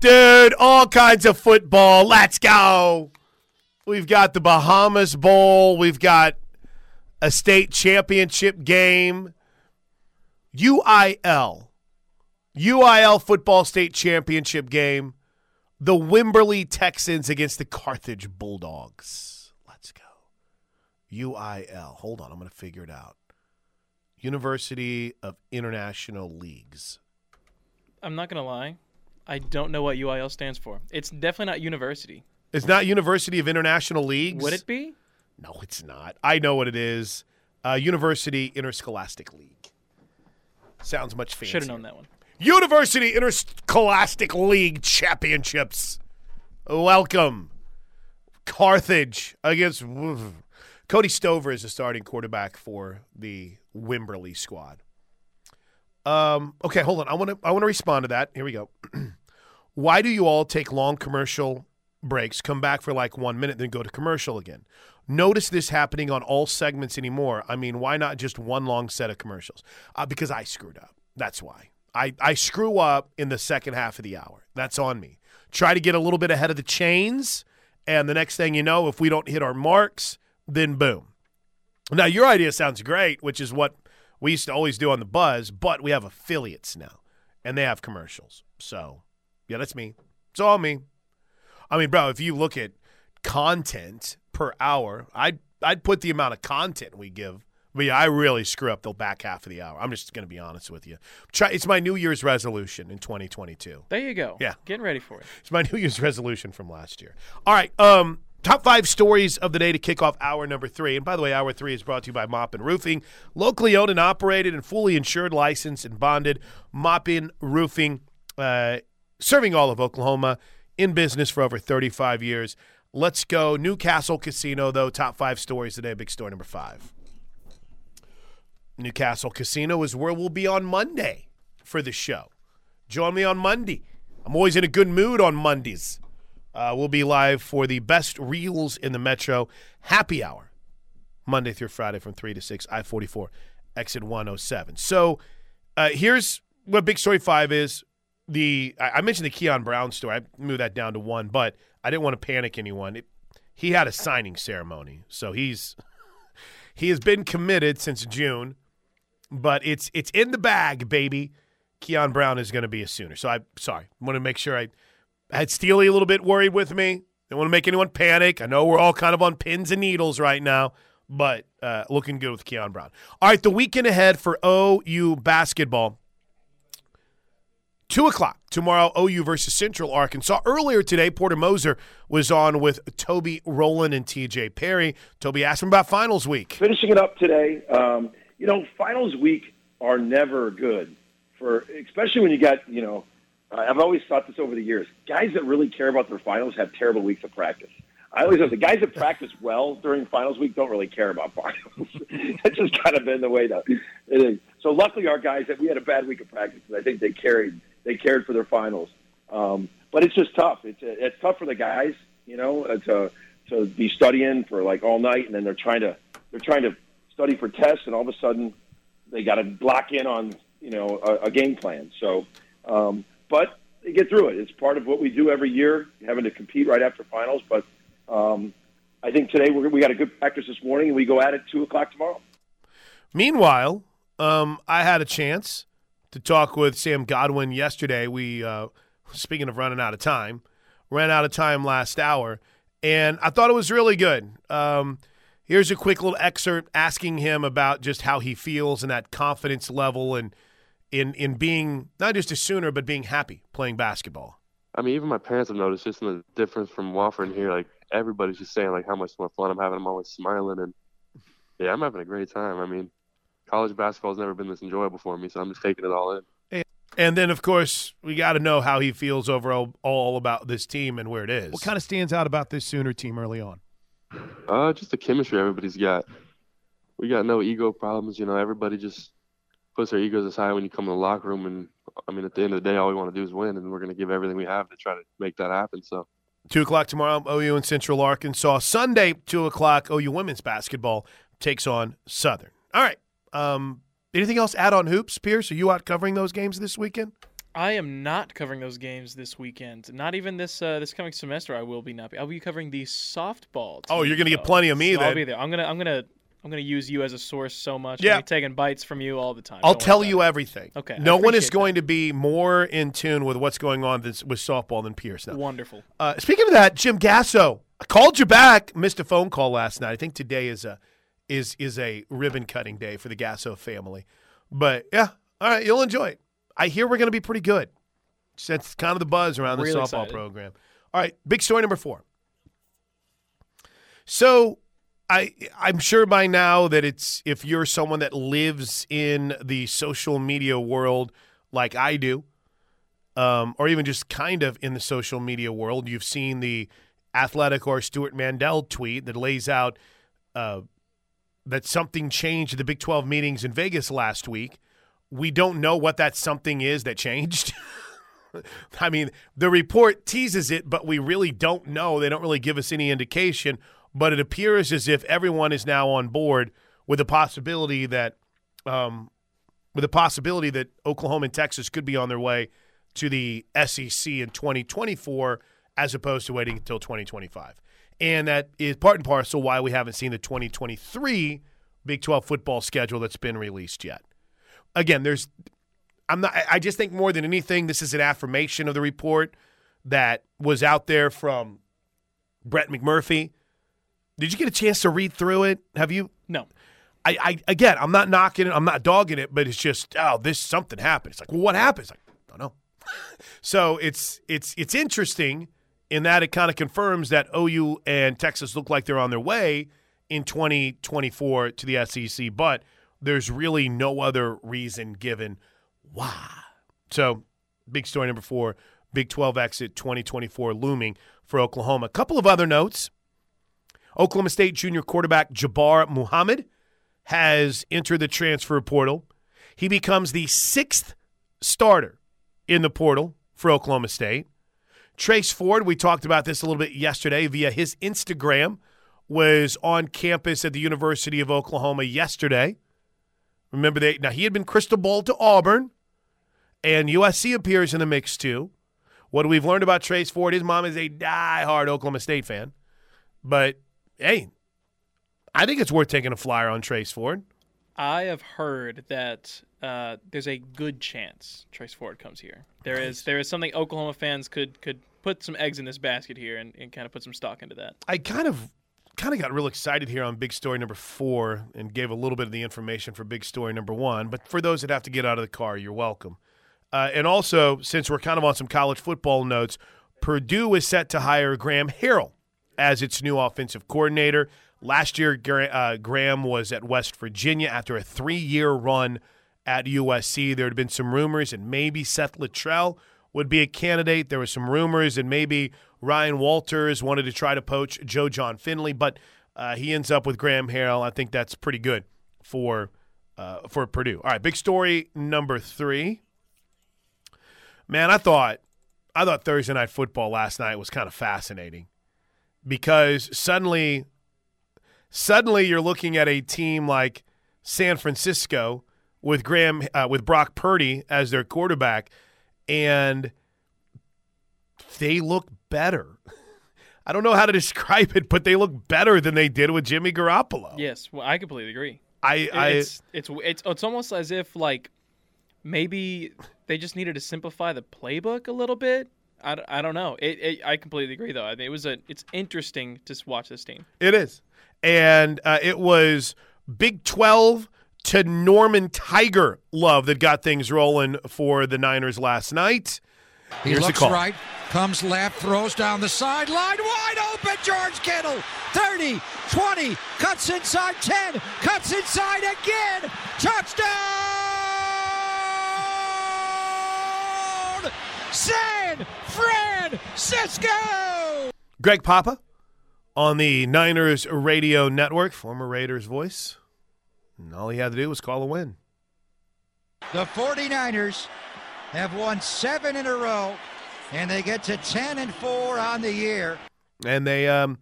Dude, all kinds of football. Let's go. We've got the Bahamas Bowl. We've got a state championship game. UIL. UIL football state championship game. The Wimberley Texans against the Carthage Bulldogs. Let's go. UIL. Hold on, I'm going to figure it out. University of International Leagues. I'm not gonna lie, I don't know what UIL stands for. It's definitely not university. It's not University of International Leagues. Would it be? No, it's not. I know what it is. Uh, University Interscholastic League. Sounds much fancier. Should have known that one. University Interscholastic League Championships. Welcome. Carthage against Cody Stover is the starting quarterback for the Wimberley squad. Um, okay, hold on. I want to I want to respond to that. Here we go. Why do you all take long commercial breaks, come back for like 1 minute then go to commercial again? Notice this happening on all segments anymore. I mean, why not just one long set of commercials? Uh, because I screwed up. That's why. I, I screw up in the second half of the hour. That's on me. Try to get a little bit ahead of the chains, and the next thing you know, if we don't hit our marks, then boom. Now, your idea sounds great, which is what we used to always do on the buzz, but we have affiliates now, and they have commercials. So, yeah, that's me. It's all me. I mean, bro, if you look at content per hour, I'd I'd put the amount of content we give. But yeah, I really screw up the back half of the hour. I'm just going to be honest with you. Try, it's my New Year's resolution in 2022. There you go. Yeah. Getting ready for it. It's my New Year's resolution from last year. All right. Um, top five stories of the day to kick off hour number three. And by the way, hour three is brought to you by Mop and Roofing, locally owned and operated and fully insured, licensed and bonded. Moppin Roofing, uh, serving all of Oklahoma, in business for over 35 years. Let's go. Newcastle Casino, though. Top five stories today. Big story number five. Newcastle Casino is where we'll be on Monday for the show. Join me on Monday. I'm always in a good mood on Mondays. Uh, we'll be live for the best reels in the Metro happy hour, Monday through Friday from 3 to 6, I 44, exit 107. So uh, here's what Big Story 5 is. The I I mentioned the Keon Brown story. I moved that down to one, but I didn't want to panic anyone. It, he had a signing ceremony, so he's he has been committed since June, but it's it's in the bag, baby. Keon Brown is going to be a Sooner. So I sorry, want to make sure I, I had Steely a little bit worried with me. Don't want to make anyone panic. I know we're all kind of on pins and needles right now, but uh, looking good with Keon Brown. All right, the weekend ahead for OU basketball. Two o'clock tomorrow, OU versus Central Arkansas. Earlier today, Porter Moser was on with Toby Rowland and TJ Perry. Toby asked him about finals week. finishing it up today. Um, you know, finals week are never good for, especially when you got, you know, uh, I've always thought this over the years. Guys that really care about their finals have terrible weeks of practice. I always have the guys that practice well during finals week don't really care about finals. That's just kind of been the way that it is. So luckily, our guys that we had a bad week of practice, and I think they carried they cared for their finals. Um, but it's just tough. It's it's tough for the guys, you know, uh, to to be studying for like all night, and then they're trying to they're trying to study for tests, and all of a sudden they got to block in on you know a, a game plan. So, um, but get through it. It's part of what we do every year, having to compete right after finals. But um, I think today we're, we got a good practice this morning, and we go at it two o'clock tomorrow. Meanwhile, um, I had a chance to talk with Sam Godwin yesterday. We, uh, speaking of running out of time, ran out of time last hour, and I thought it was really good. Um, here's a quick little excerpt asking him about just how he feels and that confidence level and in in being not just a Sooner but being happy playing basketball. I mean, even my parents have noticed just the difference from Wofford and here. Like everybody's just saying like how much more fun I'm having. I'm always smiling and yeah, I'm having a great time. I mean, college basketball has never been this enjoyable for me, so I'm just taking it all in. And then, of course, we got to know how he feels overall all about this team and where it is. What kind of stands out about this Sooner team early on? Uh, just the chemistry everybody's got. We got no ego problems, you know. Everybody just puts their egos aside when you come in the locker room, and I mean, at the end of the day, all we want to do is win, and we're going to give everything we have to try to make that happen. So. Two o'clock tomorrow, OU and Central Arkansas. Sunday, two o'clock, OU women's basketball takes on Southern. All right. Um, anything else add on hoops, Pierce? Are you out covering those games this weekend? I am not covering those games this weekend. Not even this uh, this coming semester. I will be not. Be. I'll be covering the softball. Oh, you're gonna get plenty of me So I'll then. be there. I'm gonna I'm gonna I'm gonna use you as a source so much. Yeah. I'll be taking bites from you all the time. I'll Don't tell you everything. Okay, I No one is appreciate going to be more in tune with what's going on this, with softball than Pierce. Now, Wonderful. Uh, speaking of that, Jim Gasso, I called you back. Missed a phone call last night. I think today is a is is a ribbon cutting day for the Gasso family. But yeah, all right, you'll enjoy it. I hear we're going to be pretty good. That's kind of the buzz around the Really softball excited. program. All right, big story number four. So, I I'm sure by now that it's if you're someone that lives in the social media world like I do, um, or even just kind of in the social media world, you've seen the athletic or Stewart Mandel tweet that lays out uh, that something changed at the Big 12 meetings in Vegas last week. We don't know what that something is that changed. I mean, the report teases it, but we really don't know. They don't really give us any indication. But it appears as if everyone is now on board with the possibility that, um, with the possibility that Oklahoma and Texas could be on their way to the SEC in 2024, as opposed to waiting until 2025. And that is part and parcel why we haven't seen the 2023 Big 12 football schedule that's been released yet. Again, there's I'm not. I- I just think more than anything, this is an affirmation of the report that was out there from Brett McMurphy. Did you get a chance to read through it? Have you? No. I, I again, I'm not knocking it. I'm not dogging it, but it's just oh, this something happened. It's like, well, what happened? It's like, I don't know. so it's it's it's interesting in that it kind of confirms that OU and Texas look like they're on their way in 2024 to the SEC, but there's really no other reason given why. So, big story number four Big 12 exit 2024 looming for Oklahoma. A couple of other notes. Oklahoma State junior quarterback Jabbar Muhammad has entered the transfer portal. He becomes the sixth starter in the portal for Oklahoma State. Trace Ford, we talked about this a little bit yesterday via his Instagram, was on campus at the University of Oklahoma yesterday. Remember they now he had been crystal ball to Auburn, and USC appears in the mix too. What we've learned about Trace Ford, his mom is a die-hard Oklahoma State fan. But hey, I think it's worth taking a flyer on Trace Ford. I have heard that uh, there's a good chance Trace Ford comes here. There is there is something Oklahoma fans could could put some eggs in this basket here and, and kind of put some stock into that. I kind of kind of got real excited here on big story number four and gave a little bit of the information for big story number one. But for those that have to get out of the car, you're welcome. Uh, and also, since we're kind of on some college football notes, Purdue is set to hire Graham Harrell as its new offensive coordinator. Last year, uh, Graham was at West Virginia after a three year run at USC. There had been some rumors, and maybe Seth Littrell would be a candidate. There were some rumors, and maybe Ryan Walters wanted to try to poach Joe Jon Finley, but uh, he ends up with Graham Harrell. I think that's pretty good for uh, for Purdue. All right, big story number three. Man, I thought I thought Thursday night football last night was kind of fascinating because suddenly suddenly you're looking at a team like San Francisco with Graham uh, with Brock Purdy as their quarterback and they look better. I don't know how to describe it, but they look better than they did with Jimmy Garoppolo. Yes, well, I completely agree. I, I it's, it's it's it's almost as if like maybe they just needed to simplify the playbook a little bit. I, d- I don't know. It, it, I completely agree though. I mean, it was a it's interesting to watch this team. It is. And uh, it was Big 12 to Norman Tiger love that got things rolling for the Niners last night. He Here's the looks call. right, comes left, throws down the sideline, wide open. George Kittle, 30, 20, cuts inside 10, cuts inside again. Touchdown! San Francisco! Greg Papa on the Niners radio network, former Raiders voice. And all he had to do was call a win. The 49ers have won seven in a row, and they get to 10 and 4 on the year. And they um,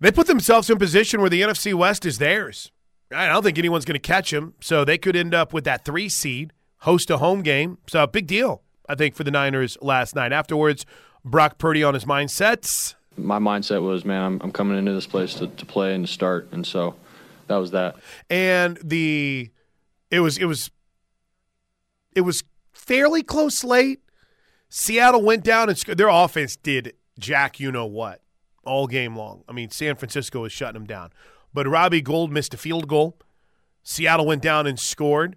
they put themselves in a position where the NFC West is theirs. I don't think anyone's going to catch them, so they could end up with that three seed, host a home game. So big deal. I think, for the Niners last night. Afterwards, Brock Purdy on his mindsets. My mindset was, man, I'm, I'm coming into this place to, to play and to start, and so that was that. And the it was it was it was fairly close late. Seattle went down and sc- their offense did Jack, you know what, all game long. I mean, San Francisco was shutting them down, but Robbie Gould missed a field goal. Seattle went down and scored.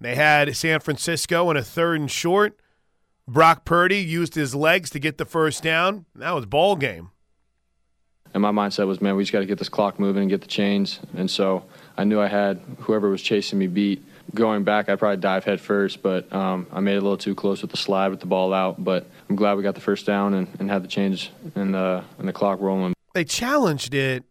They had San Francisco in a third and short. Brock Purdy used his legs to get the first down. That was ball game. And my mindset was, man, we just got to get this clock moving and get the chains. And so I knew I had whoever was chasing me beat. Going back, I'd probably dive head first, but um, I made it a little too close with the slide with the ball out. But I'm glad we got the first down and, and had the change and the, and the clock rolling. They challenged it.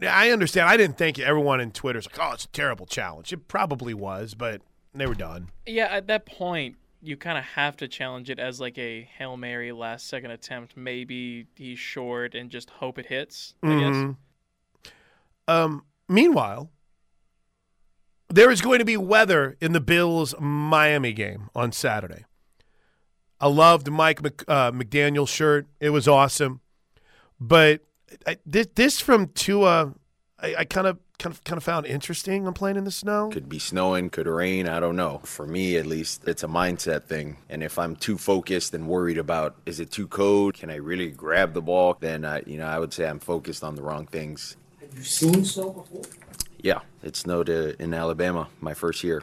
I understand. I didn't think everyone in Twitter's like, oh, it's a terrible challenge. It probably was, but they were done. Yeah, at that point, you kind of have to challenge it as like a hail mary last second attempt. Maybe he's short and just hope it hits. I guess. Mhm. Um, meanwhile, there is going to be weather in the Bills Miami game on Saturday. I loved Mike Mc, uh, McDaniel's shirt; it was awesome. But I, this, this from Tua, I, I kind of kind of kind of found interesting. I'm playing in the snow. Could be snowing, could rain, I don't know. For me, at least, it's a mindset thing. And if I'm too focused and worried about is it too cold, can I really grab the ball, then I, you know, I would say I'm focused on the wrong things. Have you seen snow before? Yeah, it snowed uh, in Alabama my first year.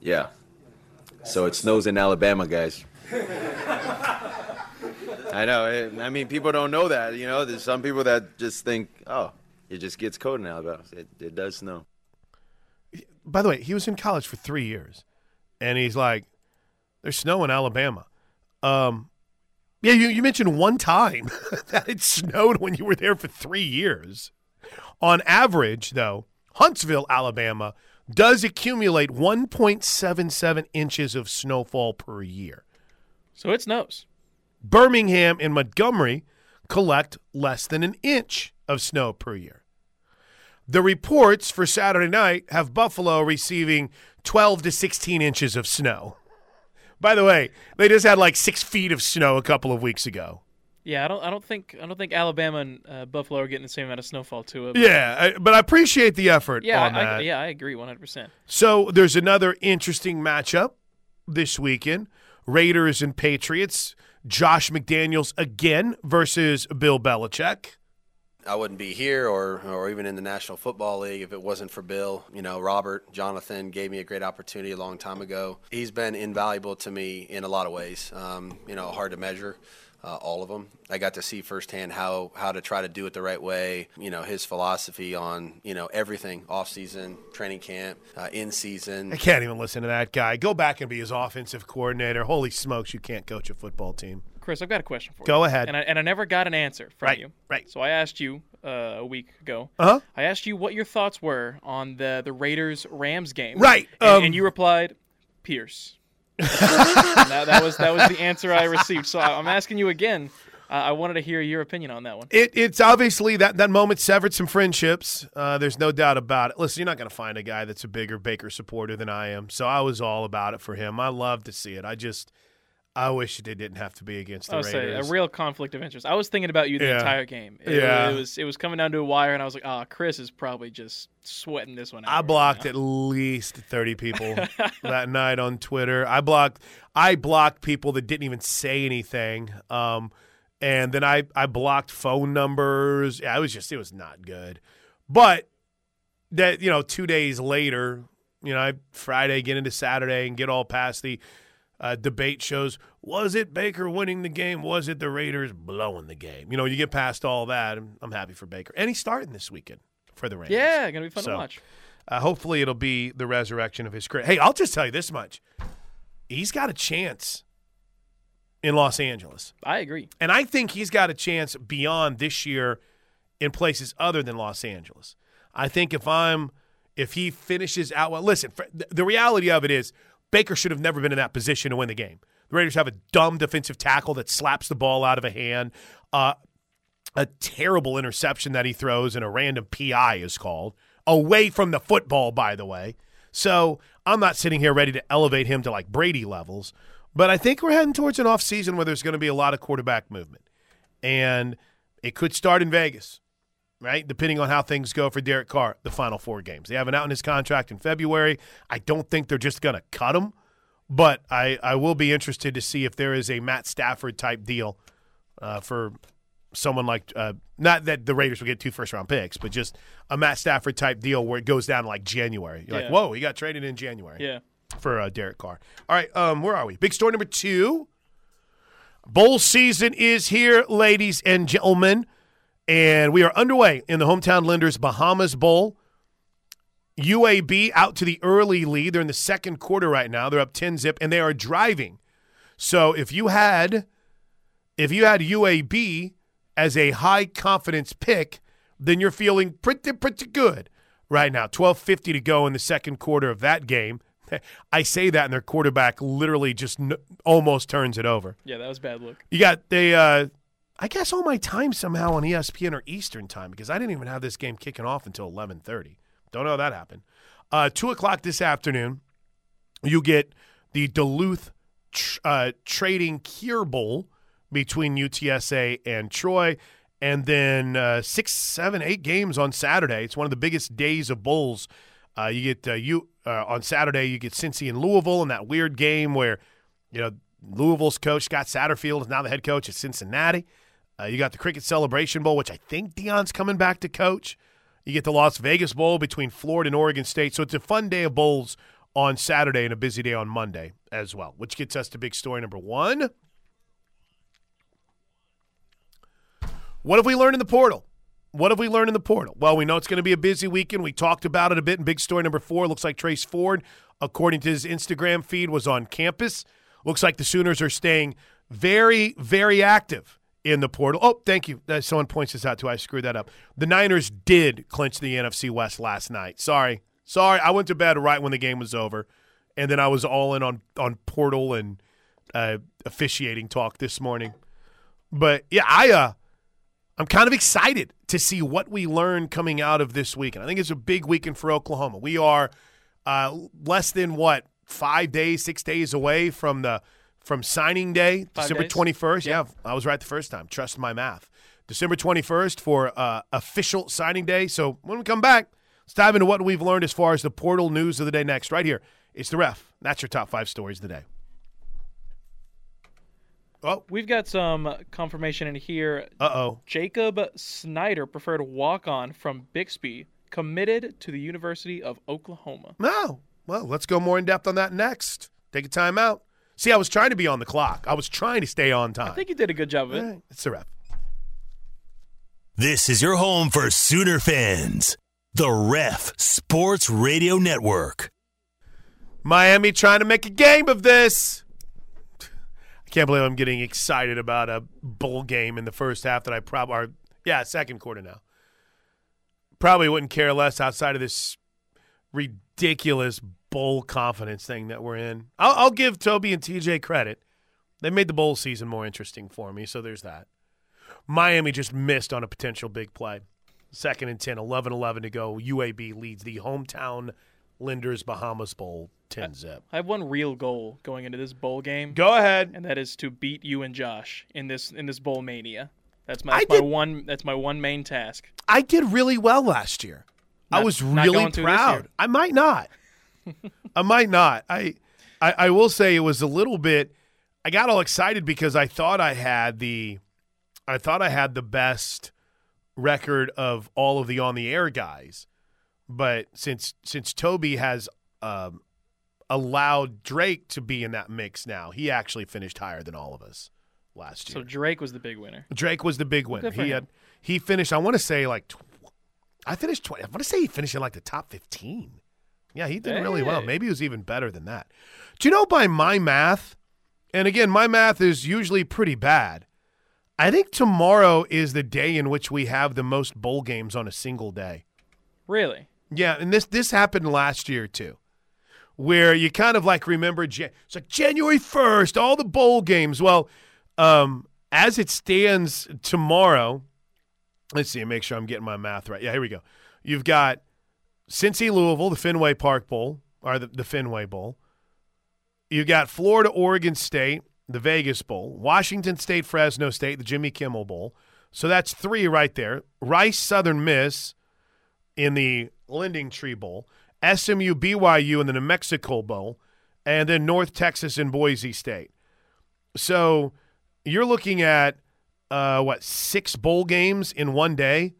Yeah. So it snows in Alabama, guys. I know. eh, I mean, people don't know that. You know, there's some people that just think, oh, it just gets cold in Alabama. It, it does snow. By the way, he was in college for three years, and he's like, "There's snow in Alabama." Um, yeah, you, you mentioned one time that it snowed when you were there for three years. On average, though, Huntsville, Alabama, does accumulate 1.77 inches of snowfall per year. So it snows. Birmingham and Montgomery collect less than an inch of snow per year. The reports for Saturday night have Buffalo receiving 12 to 16 inches of snow. By the way, they just had like six feet of snow a couple of weeks ago. Yeah, I don't. I don't think. I don't think Alabama and uh, Buffalo are getting the same amount of snowfall to it. Yeah, I, but I appreciate the effort Yeah, on I. I, yeah, I agree 100. percent So there's another interesting matchup this weekend Raiders and Patriots. Josh McDaniels again versus Bill Belichick. I wouldn't be here or, or even in the National Football League if it wasn't for Bill. You know, Robert, Jonathan gave me a great opportunity a long time ago. He's been invaluable to me in a lot of ways. Um, you know, hard to measure. Uh, all of them. I got to see firsthand how, how to try to do it the right way. You know, his philosophy on, you know, everything off season, training camp, uh, in season. I can't even listen to that guy. Go back and be his offensive coordinator. Holy smokes, you can't coach a football team. Chris, I've got a question for you. Go ahead. And I, and I never got an answer from Right, you. right. So I asked you uh, a week ago. Uh-huh. I asked you what your thoughts were on the the Raiders Rams game. Right, And, um, and you replied, Pierce. That, that was that was the answer I received. So I- I'm asking you again. Uh, I wanted to hear your opinion on that one. It, it's obviously that, that moment severed some friendships. Uh, there's no doubt about it. Listen, you're not going to find a guy that's a bigger Baker supporter than I am. So I was all about it for him. I love to see it. I just, I wish it didn't have to be against the I would say a real conflict of interest. I was thinking about you the Yeah. entire game. It, Yeah. it was it was coming down to a wire, and I was like, "Ah, Chris is probably just sweating this one out." I blocked now." at least 30 people that night on Twitter. I blocked I blocked people that didn't even say anything. Um, and then I, I blocked phone numbers. Yeah, it was just it was not good. But that you know, two days later, you know, I Friday get into Saturday and get all past the uh, debate shows. Was it Baker winning the game? Was it the Raiders blowing the game? You know, you get past all that. I'm, I'm happy for Baker, and he's starting this weekend for the Rams. Yeah, gonna be fun So, to watch. Uh, hopefully, it'll be the resurrection of his career. Hey, I'll just tell you this much: he's got a chance in Los Angeles, I agree. and I think he's got a chance beyond this year in places other than Los Angeles. I think if I'm if he finishes out well, listen, the reality of it is Baker should have never been in that position to win the game. The Raiders have a dumb defensive tackle that slaps the ball out of a hand. Uh, a terrible interception that he throws and a random PI is called away from the football, by the way. So I'm not sitting here ready to elevate him to like Brady levels, But I think we're heading towards an off season where there's going to be a lot of quarterback movement. And it could start in Vegas, right? Depending on how things go for Derek Carr, the final four games. They have an out in his contract in February. I don't think they're just going to cut him, but I, I will be interested to see if there is a Matt Stafford type deal uh, for someone like, uh, not that the Raiders will get two first round picks, but just a Matt Stafford type deal where it goes down like January. You're Yeah. like, whoa, he got traded in January Yeah. for uh, Derek Carr. All right, um, where are we? Big story number two. Bowl season is here, ladies and gentlemen, and we are underway in the hometown lenders Bahamas Bowl. UAB out to the early lead. They're in the second quarter right now. They're up 10 zip and they are driving. So if you had if you had UAB as a high confidence pick, then you're feeling pretty pretty good right now. 12:50 to go in the second quarter of that game. I say that and their quarterback literally just n- almost turns it over. Yeah, that was a bad look. You got they uh I guess all my time somehow on ESPN or Eastern time because I didn't even have this game kicking off until eleven thirty. Don't know how that happened. Uh, two o'clock this afternoon, you get the Duluth tr- uh, Trading Cure Bowl between UTSA and Troy, and then uh, six, seven, eight games on Saturday. It's one of the biggest days of bowls. Uh, you get uh, you uh, on Saturday. You get Cincy and Louisville in that weird game where you know Louisville's coach Scott Satterfield is now the head coach at Cincinnati. Uh, you got the Cricket Celebration Bowl, which I think Deion's coming back to coach. You get the Las Vegas Bowl between Florida and Oregon State. So it's a fun day of bowls on Saturday and a busy day on Monday as well, which gets us to big story number one. What have we learned in the portal? What have we learned in the portal? Well, we know it's going to be a busy weekend. We talked about it a bit in big story number four. Looks like Trace Ford, according to his Instagram feed, was on campus. Looks like the Sooners are staying very, very active in the portal. Oh, thank you. Someone points this out too. I screwed that up. The Niners did clinch the NFC West last night. Sorry. Sorry. I went to bed right when the game was over. And then I was all in on, on portal and uh, officiating talk this morning. But yeah, I uh I'm kind of excited to see what we learn coming out of this weekend. I think it's a big weekend for Oklahoma. We are uh, less than what five days, six days away from the from signing day, Five December twenty first. Yeah. Yeah, I was right the first time. Trust my math. December twenty first for uh, official signing day. So when we come back, let's dive into what we've learned as far as the portal news of the day. Next, right here, it's the ref. That's your top five stories of the day. Oh, We've got some confirmation in here. uh oh. Jacob Snyder, preferred walk on from Bixby, committed to the University of Oklahoma. No. Well, let's go more in depth on that next. Take a time out. See, I was trying to be on the clock. I was trying to stay on time. I think you did a good job of it. All right, it's a wrap. This is your home for Sooner fans. The Ref Sports Radio Network. Miami trying to make a game of this. I can't believe I'm getting excited about a bowl game in the first half that I probably, or yeah, second quarter now. Probably wouldn't care less outside of this ridiculous bowl confidence thing that we're in. I'll, I'll give Toby and TJ credit. They made the bowl season more interesting for me, so there's that. Miami just missed on a potential big play. Second and 10, 11 11 to go. UAB leads the hometown Lenders Bahamas Bowl 10 zip. I have one real goal going into this bowl game, Go ahead. and that is to beat you and Josh in this in this bowl mania. That's my, that's my did- one that's my one main task. I did really well last year. I was really going to this proud. I might not. I might not. I, I I will say it was a little bit. I got all excited because I thought I had the, I thought I had the best record of all of the on the air guys, but since since Toby has um, allowed Drake to be in that mix now, he actually finished higher than all of us last year. So Drake was the big winner. Drake was the big winner. He him. had he finished. I want to say like, tw- I finished twenty. I want to say he finished in like the top fifteen. Yeah, he did really well. Maybe he was even better than that. Do you know by my math? And again, my math is usually pretty bad. I think tomorrow is the day in which we have the most bowl games on a single day. Really? Yeah, and this this happened last year too, where you kind of like remember Jan- it's like January first, all the bowl games. Well, um, as it stands tomorrow, let's see, make sure I'm getting my math right. Yeah, here we go. You've got Cincy Louisville, the Fenway Park Bowl, or the, the Fenway Bowl. You got Florida, Oregon State, the Vegas Bowl, Washington State, Fresno State, the Jimmy Kimmel Bowl. So that's three right there. Rice, Southern Miss in the LendingTree Bowl, SMU, BYU in the New Mexico Bowl, and then North Texas and Boise State. So you're looking at uh, what six bowl games in one day.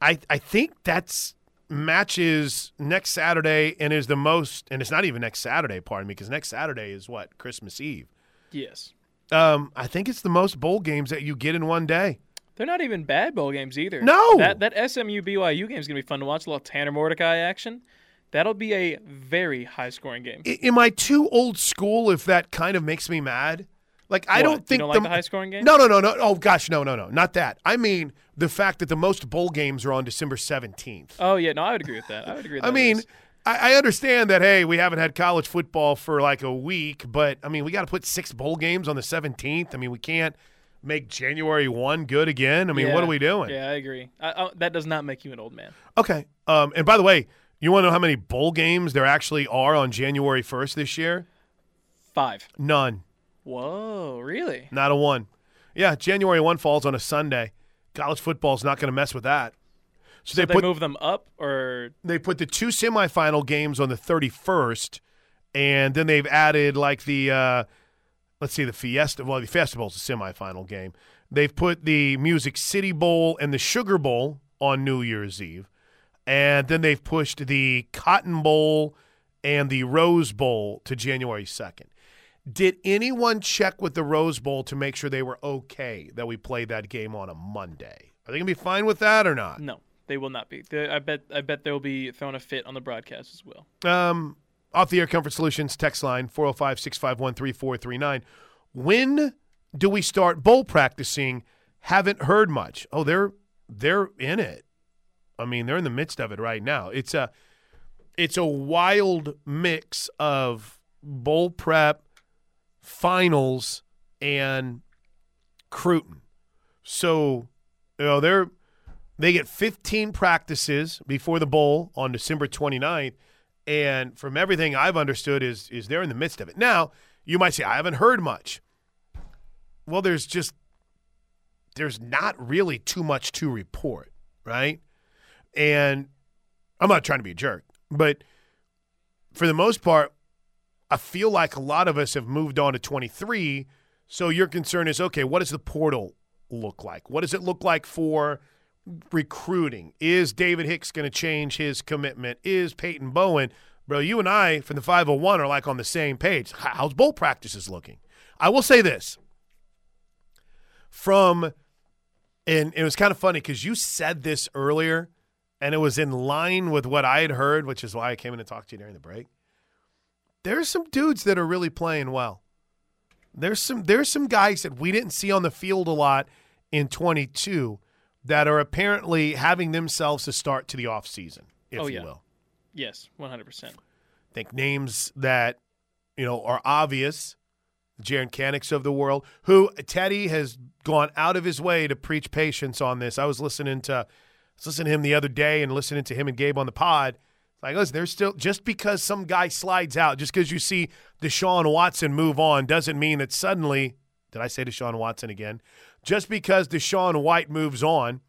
I I think that's matches next Saturday and is the most, and it's not even next Saturday. Pardon me, because next Saturday is what Christmas Eve. Yes. Um, I think it's the most bowl games that you get in one day. They're not even bad bowl games either. No. That that SMU BYU game is going to be fun to watch. A little Tanner Mordecai action. That'll be a very high scoring game. I- Am I too old school if that kind of makes me mad? Like I What, don't you think don't like the high-scoring game? No, no, no, no. Oh gosh, no, no, no, not that. I mean the fact that the most bowl games are on December seventeenth. Oh yeah, no, I would agree with that. I would agree. With that I mean, is- I, I understand that. Hey, we haven't had college football for like a week, but I mean, we got to put six bowl games on the seventeenth. I mean, we can't make January one good again. I mean, what are we doing? Yeah, I agree. I, I, that does not make you an old man. Okay. Um, and by the way, you want to know how many bowl games there actually are on January first this year? Five. None. Whoa, really? Not a one. Yeah, January one falls on a Sunday. College football's not going to mess with that. So, So they they, put move them up, or they put the two semifinal games on the thirty first, and then they've added like the uh, let's see the Fiesta. Well, the Fiesta Bowl's a semifinal game. They've put the Music City Bowl and the Sugar Bowl on New Year's Eve, and then they've pushed the Cotton Bowl and the Rose Bowl to January second. Did anyone check with the Rose Bowl to make sure they were okay that we played that game on a Monday? Are they gonna be fine with that or not? no, they will not be. They- I bet. I bet they'll be throwing a fit on the broadcast as well. Um, off the air comfort solutions text line 405 651 3439. When do we start bowl practicing? Haven't heard much. Oh, they're they're in it. I mean, they're in the midst of it right now. It's a it's a wild mix of bowl prep, finals, and Cruton. So, you know, they're they get 15 practices before the bowl on December 29th and from everything I've understood is is they're in the midst of it. Now, you might say I haven't heard much. Well, there's just there's not really too much to report, right? And I'm not trying to be a jerk, but for the most part, I feel like a lot of us have moved on to 23. So your concern is okay, what does the portal look like? What does it look like for recruiting? Is David Hicks going to change his commitment? Is Peyton Bowen? Bro, you and I from the 501 are like on the same page. How's bowl practices looking? I will say this. From, and it was kind of funny because you said this earlier and it was in line with what I had heard, which is why I came in to talk to you during the break. There's some dudes that are really playing well. There's some there's some guys that we didn't see on the field a lot in 22 that are apparently having themselves a start to the offseason, if Oh, you will. Yes, 100. percent think names that you know are obvious. Jaren Kanak of the world, who Teddy has gone out of his way to preach patience on this. I was listening to, I was listening to him the other day and listening to him and Gabe on the pod. Like, listen, there's still just because some guy slides out, just because you see Deshaun Watson move on, doesn't mean that suddenly. Did I say Deshaun Watson again? Just because DaShaun White moves on,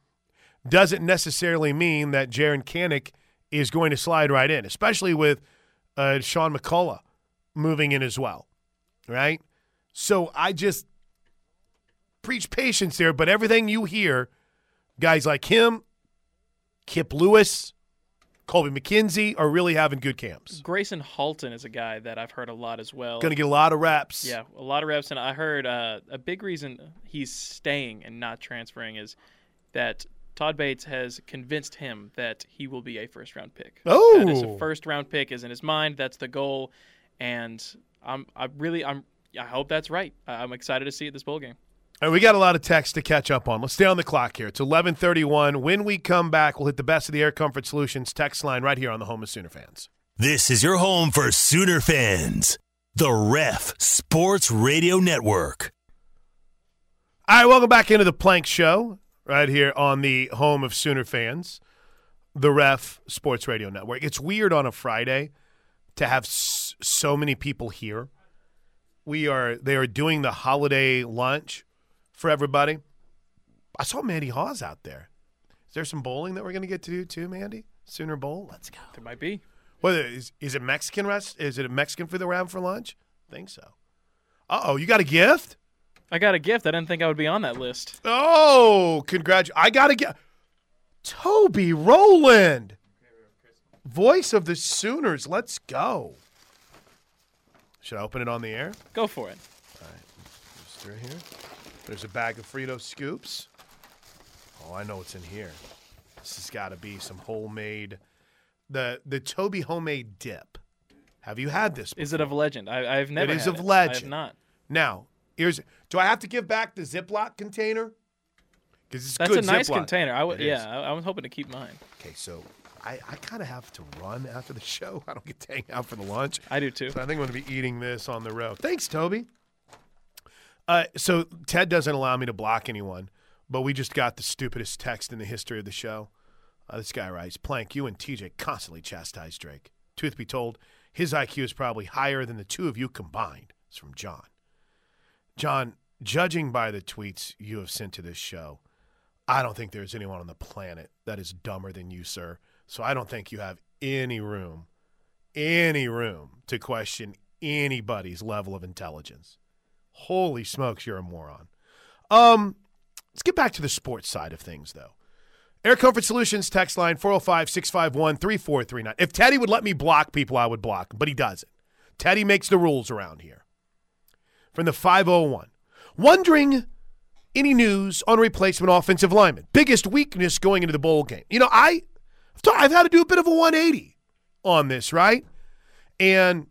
doesn't necessarily mean that Jaren Kanak is going to slide right in, especially with uh, Sean McCullough moving in as well, right? So I just preach patience there, but everything you hear, guys like him, Kip Lewis, Colby McKenzie are really having good camps. Grayson Halton is a guy that I've heard a lot as well. Going to get a lot of reps. Yeah, a lot of reps, and I heard uh, a big reason he's staying and not transferring is that Todd Bates has convinced him that he will be a first round pick. Oh. that is a first round pick is in his mind. That's the goal, and I'm I really I'm I hope that's right. I'm excited to see it this bowl game. All right, we got a lot of text to catch up on. Let's stay on the clock here. It's 11:31. When we come back, we'll hit the best of the Air Comfort Solutions text line right here on the home of Sooner fans. This is your home for Sooner fans. The Ref Sports Radio Network. All right, welcome back into the Plank Show right here on the home of Sooner fans, the Ref Sports Radio Network. It's weird on a Friday to have so many people here we are they are doing the holiday lunch for everybody. I saw Mandy Hawes out there. Is there some bowling that we're going to get to do too, Mandy? Sooner Bowl. Let's go. There might be. What is is is it Mexican rest? Is it a Mexican food around for lunch? I think so. Uh oh, you got a gift? I got a gift. I didn't think I would be on that list. Oh, congratulations! I got a gift. Toby Rowland, voice of the Sooners. Let's go. Should I open it on the air? Go for it. Just through here. There's a bag of Frito scoops. Oh, I know what's in here. This has got to be some homemade, the the Toby homemade dip. Have you had this? Is it of legend? I, I've never. It is of I legend. have not. Now, here's. Do I have to give back the Ziploc container? Because it's That's good a nice Ziploc. container. I would. Yeah, I, I was hoping to keep mine. Okay, so I, I kind of have to run after the show. I don't get to hang out for the lunch. I do too. So I think I'm going to be eating this on the road. Thanks, Toby. Uh, so Ted doesn't allow me to block anyone, but we just got the stupidest text in the history of the show. Uh, this guy writes, Plank, you and TJ constantly chastise Drake. Truth be told, his IQ is probably higher than the two of you combined. It's from John. John, judging by the tweets you have sent to this show, I don't think there's anyone on the planet that is dumber than you, sir. So I don't think you have any room, any room to question anybody's level of intelligence. Holy smokes, you're a moron. Um, let's get back to the sports side of things, though. Air Comfort Solutions text line 405 651 3439. If Teddy would let me block people, I would block but he doesn't. Teddy makes the rules around here. From the 501. Wondering any news on replacement offensive lineman? Biggest weakness going into the bowl game. You know, I, I've had to do a bit of a 180 on this, right? And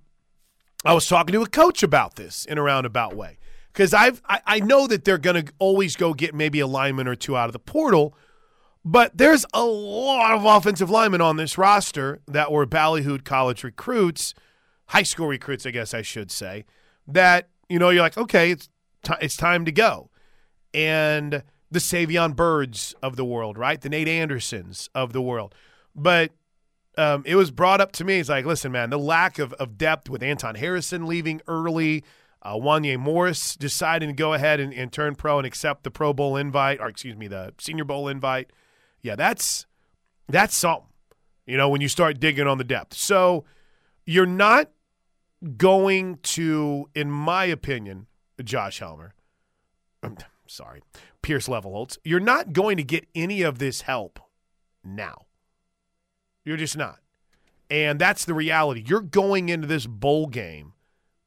I was talking to a coach about this in a roundabout way because I've I, I know that they're going to always go get maybe a lineman or two out of the portal, but there's a lot of offensive linemen on this roster that were ballyhooed college recruits, high school recruits, I guess I should say. That you know you're like, okay, it's ti it's time to go, and the Savion Byrds of the world, right? The Nate Andersons of the world, but um, it was brought up to me. It's like, listen, man, the lack of, of depth with Anton Harrison leaving early, uh, Wanye Morris deciding to go ahead and, and turn pro and accept the Pro Bowl invite, or excuse me, the Senior Bowl invite. Yeah, that's that's something. You know, when you start digging on the depth. So you're not going to, in my opinion, Josh Helmer. I'm sorry, Pierce Levelholtz. You're not going to get any of this help now. You're just not. And that's the reality. You're going into this bowl game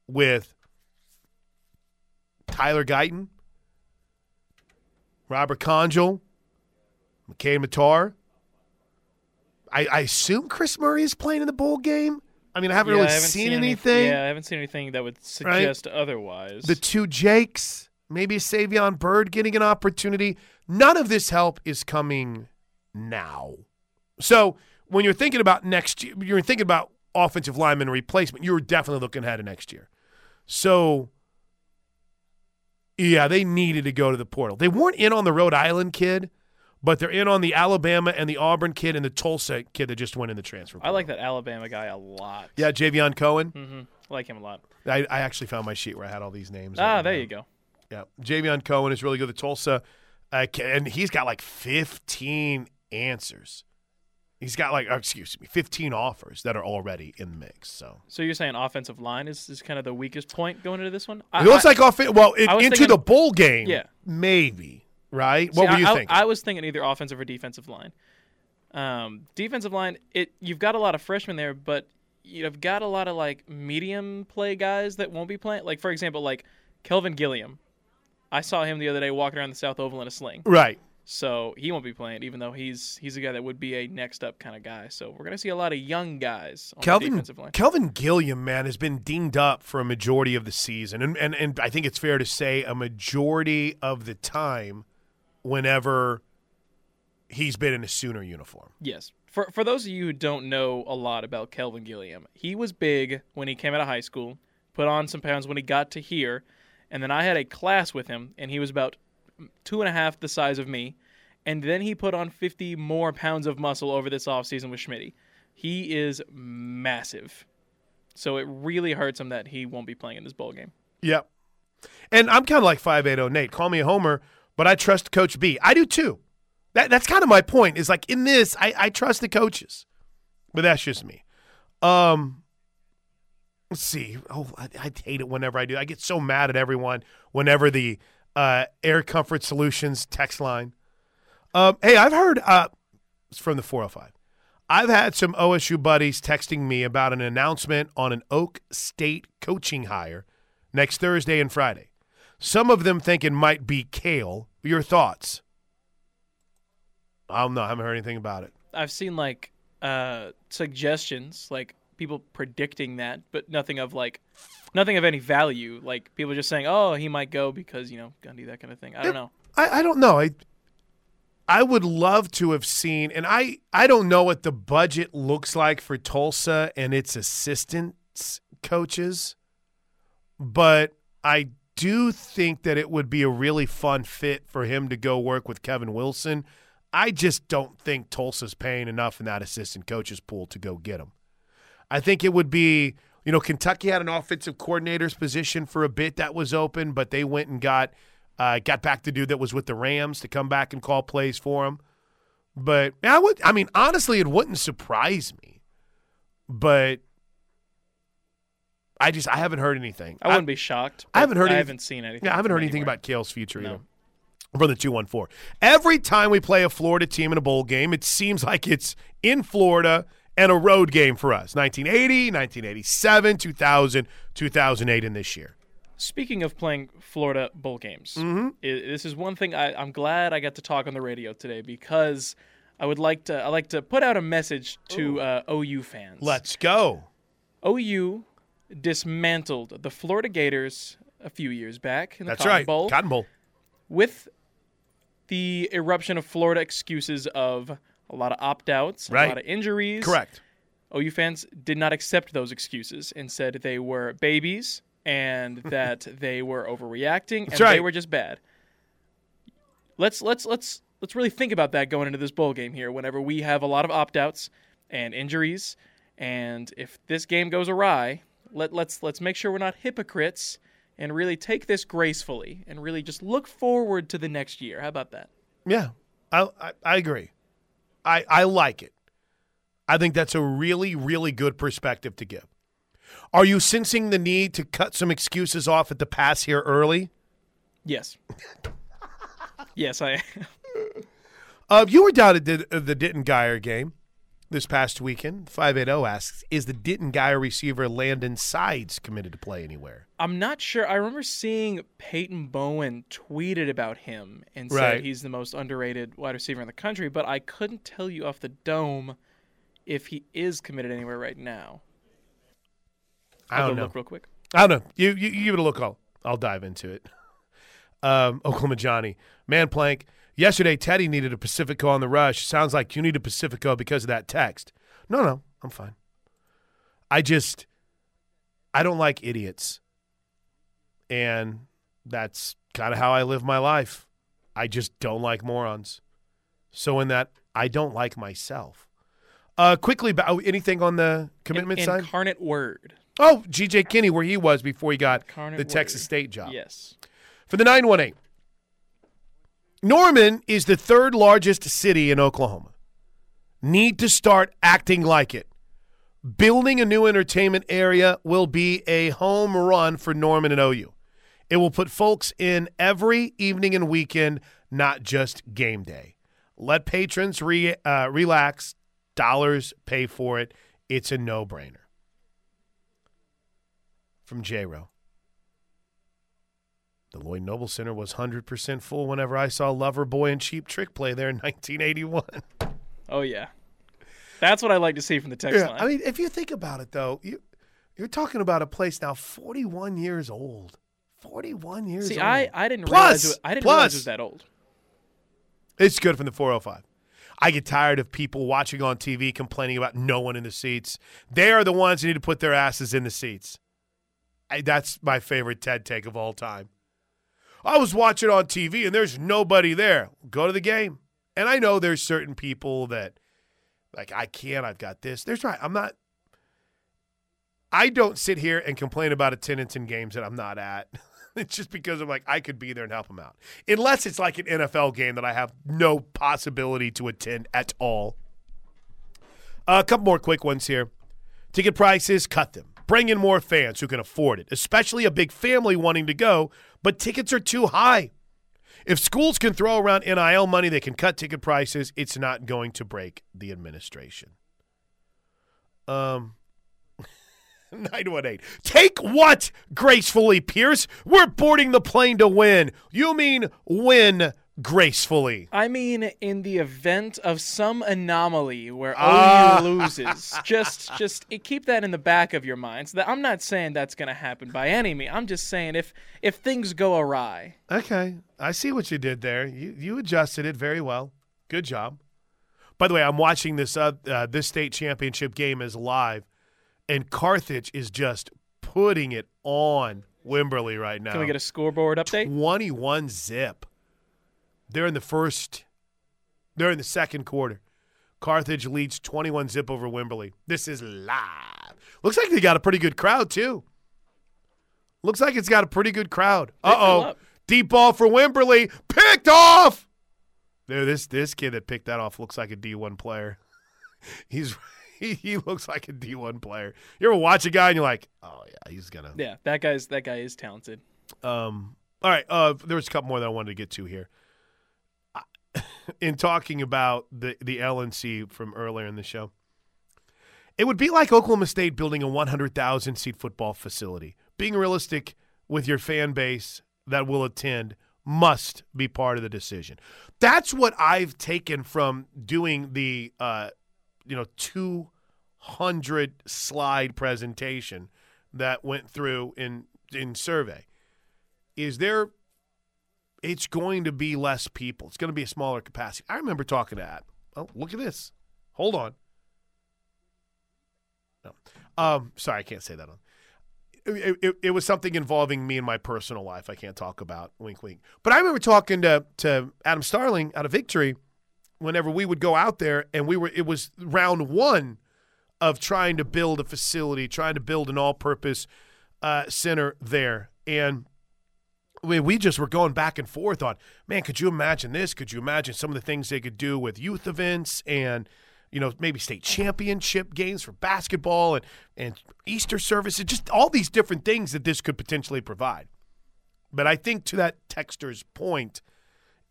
with Tyler Guyton, Robert Congel, McKade Mettauer. I, I assume Chris Murray is playing in the bowl game. I mean, I haven't Yeah, really I haven't seen, any- anything. yeah, I haven't seen anything that would suggest otherwise. The two Jakes, maybe Savion Byrd getting an opportunity. None of this help is coming now. So when you're thinking about next year, you're thinking about offensive lineman replacement, you're definitely looking ahead of next year. So yeah, they needed to go to the portal. They weren't in on the Rhode Island kid, but they're in on the Alabama and the Auburn kid and the Tulsa kid that just went in the transfer. I like that Alabama guy a lot. Yeah, Javion Cohen. hmm I like him a lot. I, I actually found my sheet where I had all these names. Ah, there down. you go. Yeah, Javion Cohen is really good. The Tulsa, uh, and he's got like 15 answers. He's got like, excuse me, 15 offers that are already in the mix. So So you're saying offensive line is, is kind of the weakest point going into this one? it looks like off. Well, it, I into thinking- the bowl game, Yeah. maybe. Right? See, what were I- you I, thinking? I was thinking either offensive or defensive line. Um, defensive line, it you've got a lot of freshmen there, but you've got a lot of like medium play guys that won't be playing. Like for example, like Kelvin Gilliam. I saw him the other day walking around the South Oval in a sling. right. So he won't be playing, even though he's he's a guy that would be a next up kind of guy. So we're gonna see a lot of young guys on the Kelvin defensive line. Kelvin Gilliam, man, has been dinged up for a majority of the season, and, and and I think it's fair to say a majority of the time, whenever he's been in a Sooner uniform. Yes. For for those of you who don't know a lot about Kelvin Gilliam, he was big when he came out of high school, put on some pounds when he got to here, and then I had a class with him, and he was about two and a half the size of me, and then he put on 50 more pounds of muscle over this offseason with Schmitty. He is massive. So it really hurts him that he won't be playing in this bowl game. Yep. And I'm kind of like 580 Nate. Call me a homer, but I trust Coach B. I do too. That, that's kind of my point. Is like in this, I, I trust the coaches, but that's just me. Um, let's see. Oh, I, I hate it whenever I do. I get so mad at everyone whenever the uh, Air Comfort Solutions text line. Um, hey, I've heard uh, from the 405. I've had some OSU buddies texting me about an announcement on an Okie State coaching hire next Thursday and Friday. Some of them think it might be Cale. Your thoughts? I don't know. I haven't heard anything about it. I've seen like uh, suggestions, like people predicting that, but nothing of like nothing of any value. Like people just saying, "Oh, he might go because you know Gundy," that kind of thing. I don't know. I, I don't know. I I would love to have seen, and I I don't know what the budget looks like for Tulsa and its assistants coaches, but I do think that it would be a really fun fit for him to go work with Kevin Wilson. I just don't think Tulsa's paying enough in that assistant coaches pool to go get him. I think it would be, you know, Kentucky had an offensive coordinator's position for a bit that was open, but they went and got uh, got back the dude that was with the Rams to come back and call plays for him. But I would, I mean, honestly, it wouldn't surprise me. But I just I haven't heard anything. I wouldn't be shocked. I haven't heard. I haven't seen anything. Yeah, I haven't heard anything anywhere. about Cale's future No. either. From the two one four. Every time we play a Florida team in a bowl game, it seems like it's in Florida and a road game for us. 1980, 1987, 2000, 2008, and this year. Speaking of playing Florida bowl games, Mm-hmm. i- this is one thing I, I'm glad I got to talk on the radio today because I would like to I like to put out a message to uh, OU fans. Let's go. OU dismantled the Florida Gators a few years back in the That's Cotton right. Bowl Cotton Bowl. with the eruption of Florida excuses of a lot of opt outs, Right. a lot of injuries. Correct. OU fans did not accept those excuses and said they were babies and that they were overreacting That's and they were just bad. Let's let's let's let's really think about that going into this bowl game here whenever we have a lot of opt-outs and injuries and if this game goes awry, let let's let's make sure we're not hypocrites and really take this gracefully and really just look forward to the next year. How about that? Yeah, I, I I agree. I I like it. I think that's a really really good perspective to give. Are you sensing the need to cut some excuses off at the pass here early? Yes. yes, I Uh, you were down at the, the Denton Guyer game this past weekend. 580 asks Is the Denton Guyer receiver Landon Sides committed to play anywhere? I'm not sure. I remember seeing Peyton Bowen tweeted about him and said Right. he's the most underrated wide receiver in the country, but I couldn't tell you off the dome if he is committed anywhere right now. I I'll don't know. real quick. I don't know. You, you, you give it a look. I'll, I'll dive into it. Um, Oklahoma Johnny. Man Plank. Yesterday, Teddy needed a Pacifico on the rush. Sounds like you need a Pacifico because of that text. No, no, I'm fine. I just, I don't like idiots. And that's kind of how I live my life. I just don't like morons. So, in that, I don't like myself. Uh, quickly, oh, anything on the commitment In- side? Incarnate Word. Oh, GJ Kinney, where he was before he got Incarnate the Texas Word. State job. Yes. For the 918. Norman is the third largest city in Oklahoma. Need to start acting like it. Building a new entertainment area will be a home run for Norman and OU. It will put folks in every evening and weekend, not just game day. Let patrons re, uh, relax. Dollars pay for it. It's a no brainer. From J Row. The Lloyd Noble Center was 100% full whenever I saw Loverboy and Cheap Trick play there in 1981. Oh yeah. That's what I like to see from the text Yeah, line. I mean, if you think about it, though, you, you're talking about a place now 41 years old. 41 years see, old. I, I didn't Plus, realize it, I didn't realize it was that old. It's good from the 405. I get tired of people watching on TV complaining about no one in the seats. They are the ones who need to put their asses in the seats. I, that's my favorite TED take of all time. I was watching on TV and there's nobody there. Go to the game. And I know there's certain people that, like, I can't, I've got this. There's right. I'm not. I don't sit here and complain about attendance in games that I'm not at. it's just because I'm like I could be there and help them out. Unless it's like an NFL game that I have no possibility to attend at all. Uh, a couple more quick ones here. Ticket prices, cut them. Bring in more fans who can afford it, especially a big family wanting to go, but tickets are too high. If schools can throw around NIL money, they can cut ticket prices. It's not going to break the administration. Um, 918. Take what gracefully, Pierce? We're boarding the plane to win. You mean win gracefully. I mean, in the event of some anomaly where Ah. OU loses, just just keep that in the back of your minds. That I'm not saying that's going to happen by any means. I'm just saying if if things go awry, Okay, I see what you did there. You you adjusted it very well. Good job. By the way, I'm watching this uh, uh, this state championship game is live, and Carthage is just putting it on Wimberley right now. can we get a scoreboard update? 21 zip. They're in the first. They're in the second quarter. Carthage leads 21 zip over Wimberley. This is live. Looks like they got a pretty good crowd too. Looks like it's got a pretty good crowd. Uh oh. Deep ball for Wimberley. Picked off. There, this this kid that picked that off looks like a D1 player. He's he, he looks like a D1 player. You ever watch a guy and you're like, oh yeah, he's gonna Yeah, that guy's that guy is talented. um, all right. Uh, there was a couple more that I wanted to get to here. In talking about the the LNC from earlier in the show, it would be like Oklahoma State building a 100,000 seat football facility. Being realistic with your fan base that will attend must be part of the decision. That's what I've taken from doing the uh, you know 200 slide presentation that went through in in survey is there it's going to be less people. It's going to be a smaller capacity. I remember talking to that. Oh, look at this. Hold on. No. Um, sorry, I can't say that on. It, it, it was something involving me and my personal life. I can't talk about. Wink, wink. But I remember talking to to Adam Starling out of Victory. Whenever we would go out there, and we were, it was round one of trying to build a facility, trying to build an all-purpose uh, center there, and Mean, we just were going back and forth on, man, could you imagine this? Could you imagine some of the things they could do with youth events and, you know, maybe state championship games for basketball and, and Easter services, just all these different things that this could potentially provide. But I think to that texter's point,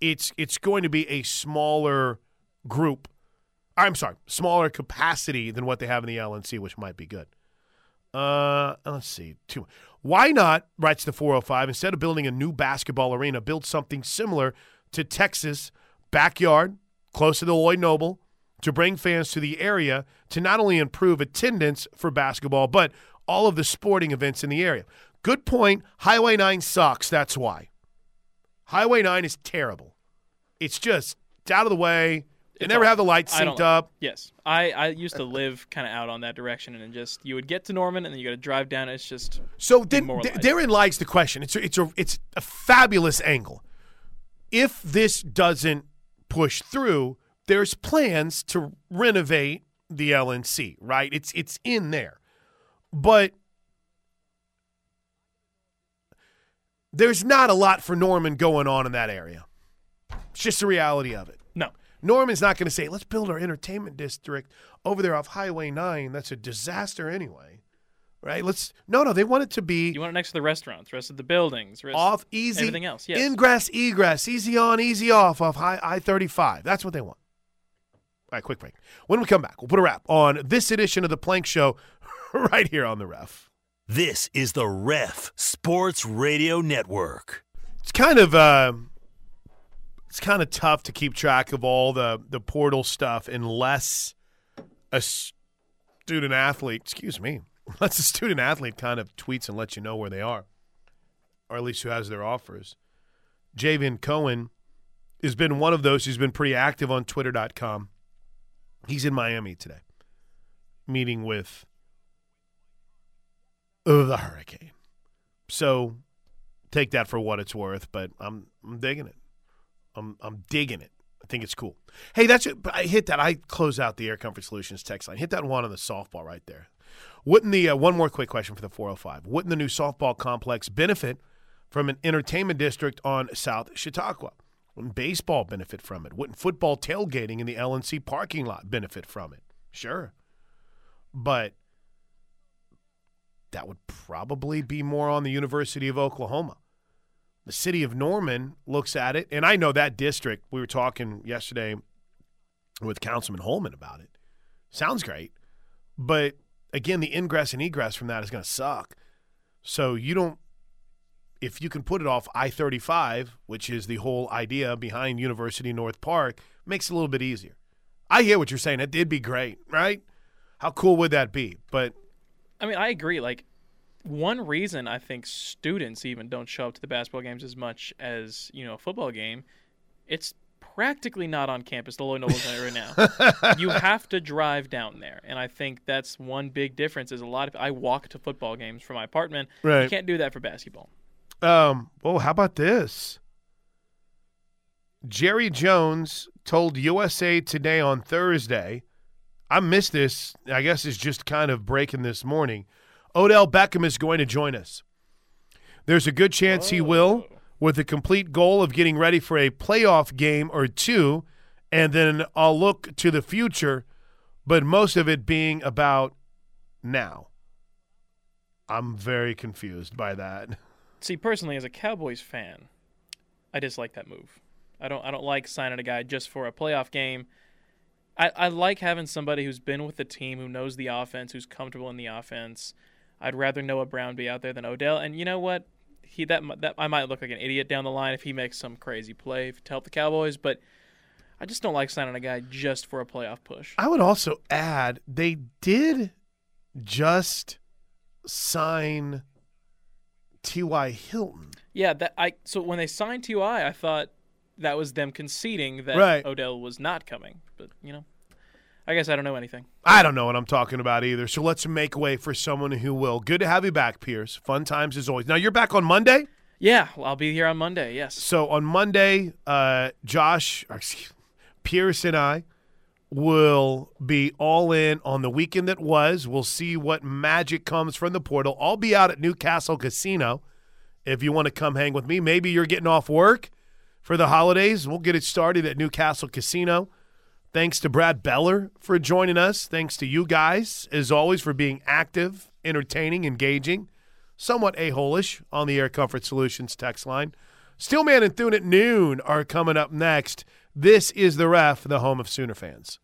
it's it's going to be a smaller group. I'm sorry, smaller capacity than what they have in the LNC, which might be good. Uh, let's see. Two. Why not, writes the 405, instead of building a new basketball arena, build something similar to Texas backyard, close to the Lloyd Noble, to bring fans to the area to not only improve attendance for basketball, but all of the sporting events in the area. Good point. Highway 9 sucks. That's why. Highway 9 is terrible. It's just it's out of the way. They never have the lights synced up. Yes, I I used to live kind of out on that direction, and just you would get to Norman, and then you got to drive down. It's just So then, th- therein lies the question. It's a, it's a it's a fabulous angle. If this doesn't push through, there's plans to renovate the LNC. Right? It's it's in there, but there's not a lot for Norman going on in that area. It's just the reality of it. No. Norman's not going to say, let's build our entertainment district over there off Highway 9. That's a disaster anyway. Right? Let's no no, they want it to be You want it next to the restaurants, rest of the buildings, rest, off easy everything else. Yes. ingress, egress, easy on, easy off off high I thirty five. That's what they want. All right, quick break. When we come back, we'll put a wrap on this edition of the Plank Show right here on the ref. This is the Ref Sports Radio Network. It's kind of uh, it's kind of tough to keep track of all the the portal stuff unless a student athlete, excuse me, unless a student athlete kind of tweets and lets you know where they are, or at least who has their offers. Javian Cohen has been one of those who's been pretty active on Twitter.com. He's in Miami today, meeting with the Hurricane. So take that for what it's worth, but I'm I'm digging it. I'm I'm digging it. I think it's cool. Hey, that's it. I hit that. I close out the Air Comfort Solutions text line. Hit that one on the softball right there. Wouldn't the uh, one more quick question for the 405? Wouldn't the new softball complex benefit from an entertainment district on South Chautauqua? Wouldn't baseball benefit from it? Wouldn't football tailgating in the LNC parking lot benefit from it? Sure, but that would probably be more on the University of Oklahoma. The city of Norman looks at it, and I know that district. We were talking yesterday with Councilman Holman about it. Sounds great, but again, the ingress and egress from that is going to suck. So you don't, if you can put it off I 35, which is the whole idea behind University North Park, makes it a little bit easier. I hear what you're saying. It did be great, right? How cool would that be? But I mean, I agree. Like, one reason I think students even don't show up to the basketball games as much as you know a football game, it's practically not on campus. The Lloyd Nobles right now. you have to drive down there, and I think that's one big difference. Is a lot of I walk to football games from my apartment. Right. You can't do that for basketball. Um, well, how about this? Jerry Jones told USA Today on Thursday. I missed this. I guess it's just kind of breaking this morning. Odell Beckham is going to join us. There's a good chance he will, oh. with the complete goal of getting ready for a playoff game or two, and then I'll look to the future, but most of it being about now. I'm very confused by that. See, personally, as a Cowboys fan, I dislike that move. I don't. I don't like signing a guy just for a playoff game. I, I like having somebody who's been with the team, who knows the offense, who's comfortable in the offense. I'd rather Noah Brown be out there than Odell. And you know what? He that that I might look like an idiot down the line if he makes some crazy play to help the Cowboys, but I just don't like signing a guy just for a playoff push. I would also add they did just sign T.Y. Hilton. Yeah, that I so when they signed Ty, I thought that was them conceding that Right. Odell was not coming. But you know, I guess I don't know anything. I don't know what I'm talking about either. So let's make way for someone who will. Good to have you back, Pierce. Fun times as always. Now you're back on Monday. Yeah, well, I'll be here on Monday. Yes. So on Monday, uh, Josh, or excuse, Pierce, and I will be all in on the weekend that was. We'll see what magic comes from the portal. I'll be out at Newcastle Casino. If you want to come hang with me, maybe you're getting off work for the holidays. We'll get it started at Newcastle Casino. Thanks to Brad Beller for joining us. Thanks to you guys, as always, for being active, entertaining, engaging, somewhat a holish on the Air Comfort Solutions text line. Steelman and Thune at noon are coming up next. This is the ref, the home of Sooner fans.